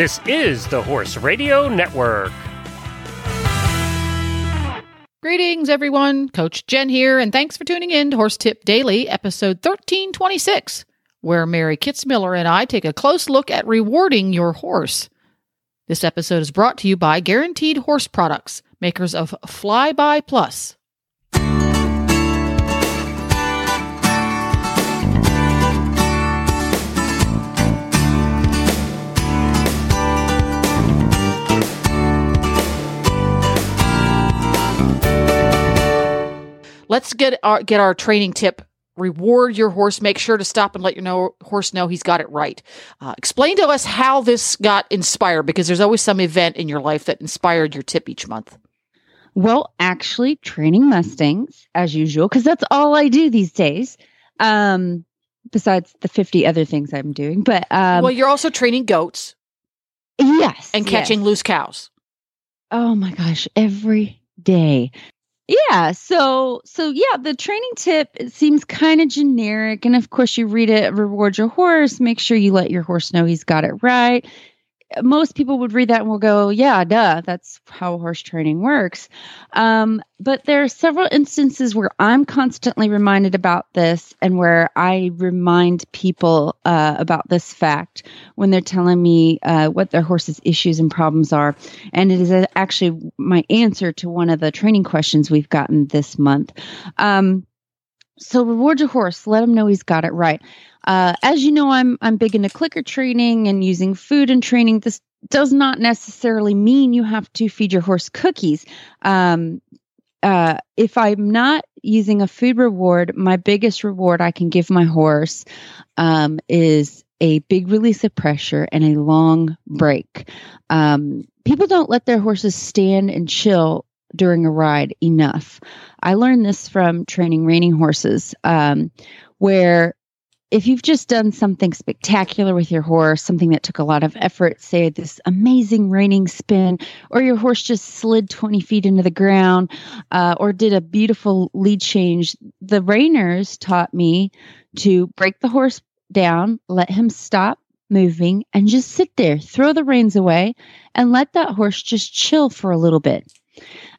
This is the Horse Radio Network. Greetings, everyone. Coach Jen here, and thanks for tuning in to Horse Tip Daily, episode 1326, where Mary Kitzmiller and I take a close look at rewarding your horse. This episode is brought to you by Guaranteed Horse Products, makers of Flyby Plus. Let's get our get our training tip. Reward your horse. Make sure to stop and let your know, horse know he's got it right. Uh, explain to us how this got inspired, because there's always some event in your life that inspired your tip each month. Well, actually, training Mustangs as usual, because that's all I do these days. Um, besides the 50 other things I'm doing. But um, well, you're also training goats. Yes. And catching yes. loose cows. Oh my gosh, every day. Yeah, so so yeah, the training tip it seems kind of generic and of course you read it reward your horse, make sure you let your horse know he's got it right most people would read that and will go, yeah, duh, that's how horse training works. Um, but there are several instances where I'm constantly reminded about this and where I remind people uh, about this fact when they're telling me uh, what their horse's issues and problems are. And it is actually my answer to one of the training questions we've gotten this month. Um, so reward your horse, let him know he's got it right. Uh, as you know, I'm I'm big into clicker training and using food and training. This does not necessarily mean you have to feed your horse cookies. Um, uh, if I'm not using a food reward, my biggest reward I can give my horse um, is a big release of pressure and a long break. Um, people don't let their horses stand and chill during a ride enough. I learned this from training reining horses, um, where if you've just done something spectacular with your horse, something that took a lot of effort, say this amazing reining spin, or your horse just slid 20 feet into the ground, uh, or did a beautiful lead change, the reiners taught me to break the horse down, let him stop moving, and just sit there, throw the reins away, and let that horse just chill for a little bit.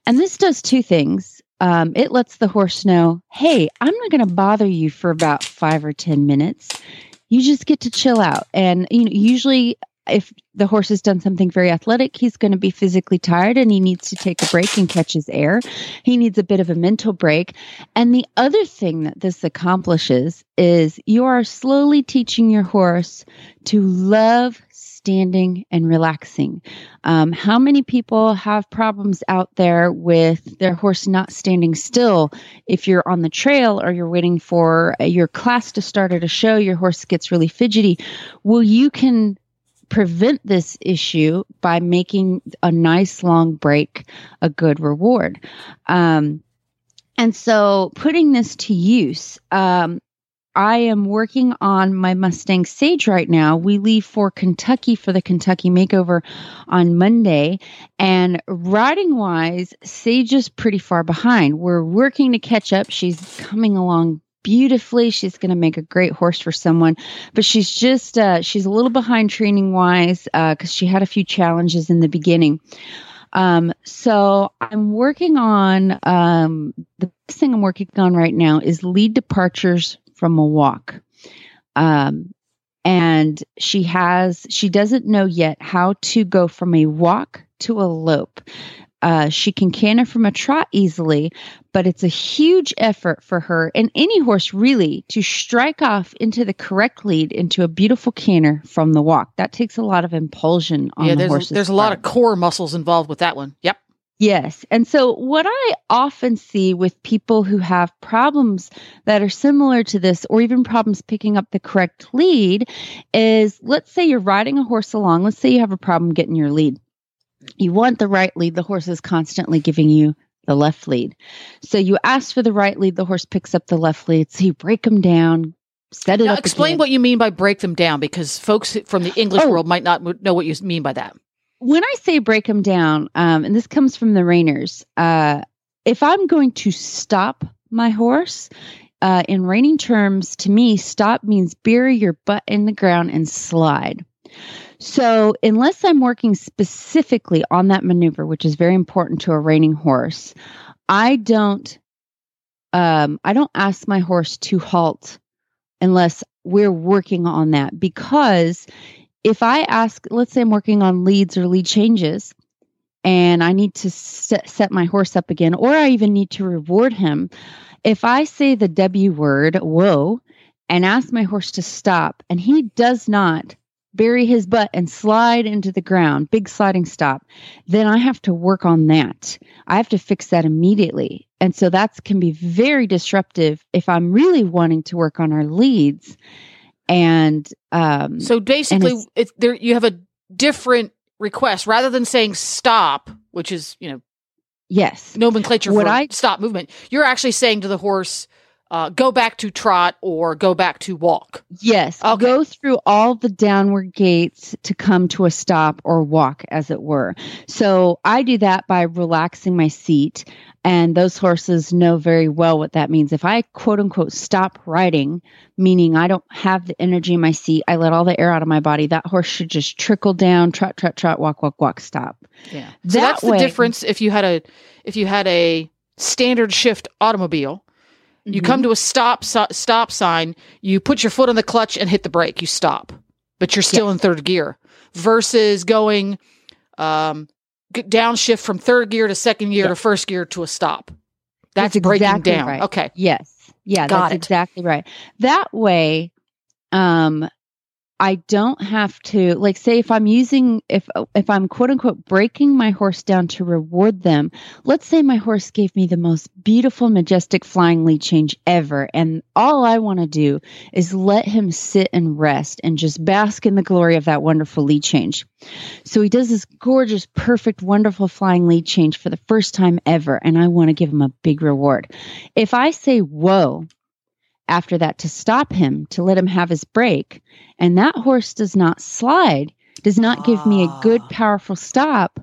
And this does two things um, it lets the horse know, hey, I'm not going to bother you for about five or 10 minutes. You just get to chill out. And, you know, usually if the horse has done something very athletic, he's going to be physically tired and he needs to take a break and catch his air. He needs a bit of a mental break. And the other thing that this accomplishes is you are slowly teaching your horse to love standing and relaxing. Um, how many people have problems out there with their horse not standing still? If you're on the trail or you're waiting for your class to start at a show, your horse gets really fidgety. Well, you can prevent this issue by making a nice long break a good reward. Um, and so putting this to use, um, I am working on my Mustang Sage right now. We leave for Kentucky for the Kentucky makeover on Monday. And riding wise, Sage is pretty far behind. We're working to catch up. She's coming along beautifully. She's going to make a great horse for someone, but she's just, uh, she's a little behind training wise because uh, she had a few challenges in the beginning. Um, so I'm working on um, the thing I'm working on right now is lead departures from a walk. Um, and she has, she doesn't know yet how to go from a walk to a lope. Uh, she can canter from a trot easily, but it's a huge effort for her and any horse really to strike off into the correct lead into a beautiful canter from the walk. That takes a lot of impulsion on yeah, the there's, horse's There's a lot of core muscles involved with that one. Yep. Yes. And so, what I often see with people who have problems that are similar to this, or even problems picking up the correct lead, is let's say you're riding a horse along. Let's say you have a problem getting your lead. You want the right lead, the horse is constantly giving you the left lead. So, you ask for the right lead, the horse picks up the left lead. So, you break them down, set it now, up. Explain again. what you mean by break them down because folks from the English Oh. world might not know what you mean by that. When I say break them down, um, and this comes from the reiners, uh, if I'm going to stop my horse, uh, in reining terms, to me, stop means bury your butt in the ground and slide. So, unless I'm working specifically on that maneuver, which is very important to a reining horse, I don't um, I don't ask my horse to halt unless we're working on that because if I ask, let's say I'm working on leads or lead changes and I need to set, set my horse up again, or I even need to reward him. If I say the W word, whoa, and ask my horse to stop, and he does not bury his butt and slide into the ground, big sliding stop, then I have to work on that. I have to fix that immediately. And so that can be very disruptive if I'm really wanting to work on our leads. And um, so basically, it's, it's there. You have a different request rather than saying stop, which is you know, yes, nomenclature what for I, stop movement. You're actually saying to the horse, uh, go back to trot or go back to walk. Yes. Okay. Go through all the downward gaits to come to a stop or walk, as it were. So I do that by relaxing my seat. And those horses know very well what that means. If I quote unquote stop riding, meaning I don't have the energy in my seat, I let all the air out of my body, that horse should just trickle down, trot, trot, trot, walk, walk, walk, stop. Yeah. So that that's way, the difference if you had a if you had a standard shift automobile you mm-hmm. come to a stop so, stop sign, you put your foot on the clutch and hit the brake, you stop. But you're still in third gear versus going um, downshift from third gear to second gear to first gear to a stop. That's, that's breaking exactly down. Right. Okay. Yes. Yeah, Got that's it. exactly right. That way, um, I don't have to like say if I'm using if if I'm quote unquote breaking my horse down to reward them. Let's say my horse gave me the most beautiful majestic flying lead change ever and all I want to do is let him sit and rest and just bask in the glory of that wonderful lead change. So he does this gorgeous perfect wonderful flying lead change for the first time ever and I want to give him a big reward. If I say whoa after that to stop him, to let him have his break. And that horse does not slide, does not give me a good, ah. powerful stop.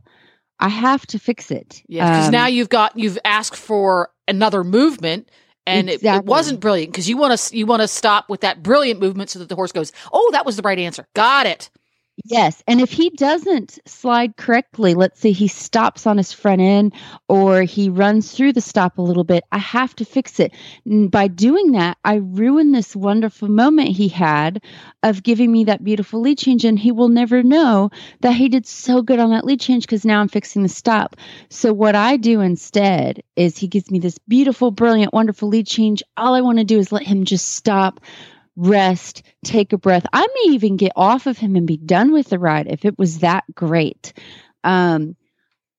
I have to fix it. Yeah, because um, now you've got you've asked for another movement, and exactly. it, it, wasn't brilliant because you want to you want to stop with that brilliant movement so that the horse goes, "Oh, that was the right answer. Got it." Yes. And if he doesn't slide correctly, let's say he stops on his front end or he runs through the stop a little bit, I have to fix it. And by doing that, I ruin this wonderful moment he had of giving me that beautiful lead change. And he will never know that he did so good on that lead change because now I'm fixing the stop. So what I do instead is he gives me this beautiful, brilliant, wonderful lead change. All I want to do is let him just stop rest, take a breath. I may even get off of him and be done with the ride if it was that great. Um,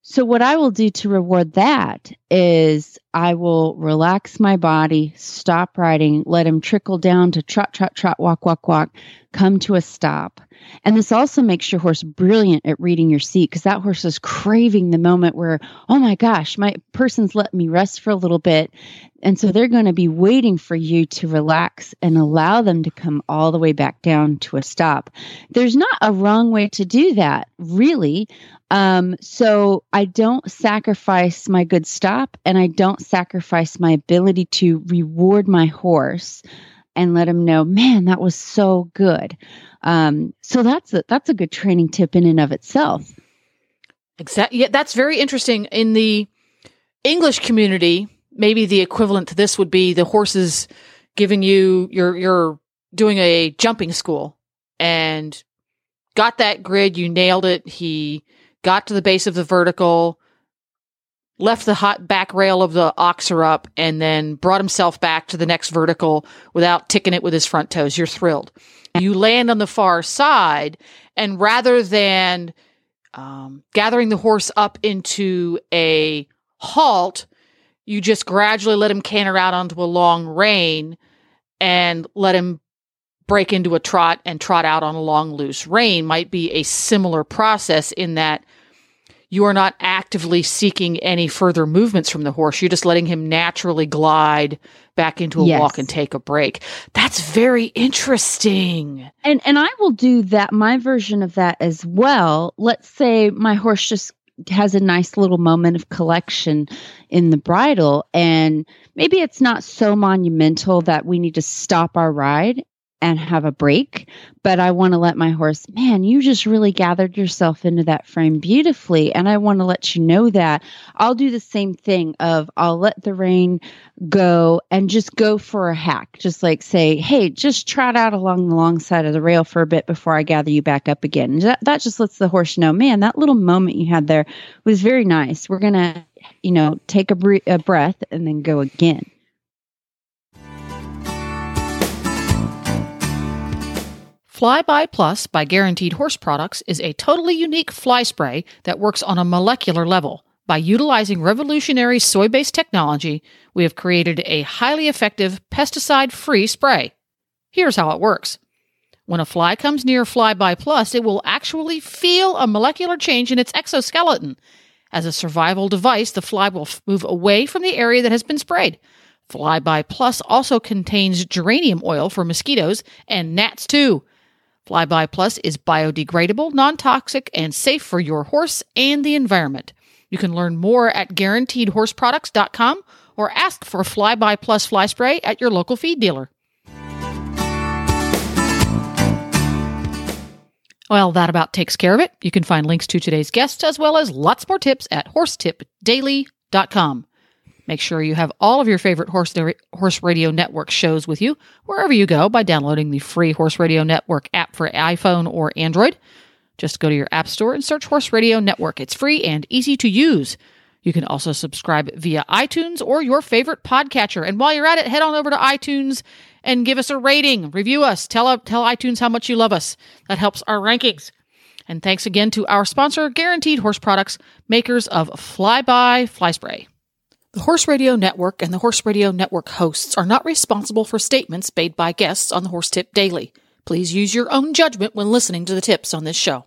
so, what I will do to reward that is I will relax my body, stop riding, let him trickle down to trot, trot, trot, walk, walk, walk, come to a stop. And this also makes your horse brilliant at reading your seat because that horse is craving the moment where, oh my gosh, my person's let me rest for a little bit. And so they're going to be waiting for you to relax and allow them to come all the way back down to a stop. There's not a wrong way to do that, really. Um, so I don't sacrifice my good stop and I don't sacrifice my ability to reward my horse and let him know, man, that was so good. Um, so that's a, that's a good training tip in and of itself. Exactly. Yeah, that's very interesting. In the English community, maybe the equivalent to this would be the horses giving you you're you're doing a jumping school and got that grid, you nailed it. He got to the base of the vertical, left the hot back rail of the oxer up, and then brought himself back to the next vertical without ticking it with his front toes. You're thrilled. You land on the far side, and rather than um, gathering the horse up into a halt, you just gradually let him canter out onto a long rein and let him break into a trot and trot out on a long loose rein might be a similar process in that you are not actively seeking any further movements from the horse. You're just letting him naturally glide back into a yes. walk and take a break. That's very interesting. And and I will do that my version of that as well. Let's say my horse just has a nice little moment of collection in the bridle and maybe it's not so monumental that we need to stop our ride and have a break, but I want to let my horse, man, you just really gathered yourself into that frame beautifully. And I want to let you know that I'll do the same thing of I'll let the rein go and just go for a hack. Just like say, hey, just trot out along the long side of the rail for a bit before I gather you back up again. That, that just lets the horse know, man, that little moment you had there was very nice. We're going to, you know, take a, a breath and then go again. Flyby Plus by Guaranteed Horse Products is a totally unique fly spray that works on a molecular level. By utilizing revolutionary soy based technology, we have created a highly effective pesticide free spray. Here's how it works. When a fly comes near Flyby Plus, it will actually feel a molecular change in its exoskeleton. As a survival device, the fly will f- move away from the area that has been sprayed. Flyby Plus also contains geranium oil for mosquitoes and gnats too. Flyby Plus is biodegradable, non toxic, and safe for your horse and the environment. You can learn more at guaranteedhorseproducts.com or ask for Flyby Plus fly spray at your local feed dealer. Well, that about takes care of it. You can find links to today's guests as well as lots more tips at horsetipdaily.com. Make sure you have all of your favorite Horse, Horse Radio Network shows with you wherever you go by downloading the free Horse Radio Network app for iPhone or Android. Just go to your App Store and search Horse Radio Network. It's free and easy to use. You can also subscribe via iTunes or your favorite podcatcher. And while you're at it, head on over to iTunes and give us a rating. Review us. Tell, tell iTunes how much you love us. That helps our rankings. And thanks again to our sponsor, Guaranteed Horse Products, makers of Flyby Fly Spray. The Horse Radio Network and the Horse Radio Network hosts are not responsible for statements made by guests on the Horse Tip Daily. Please use your own judgment when listening to the tips on this show.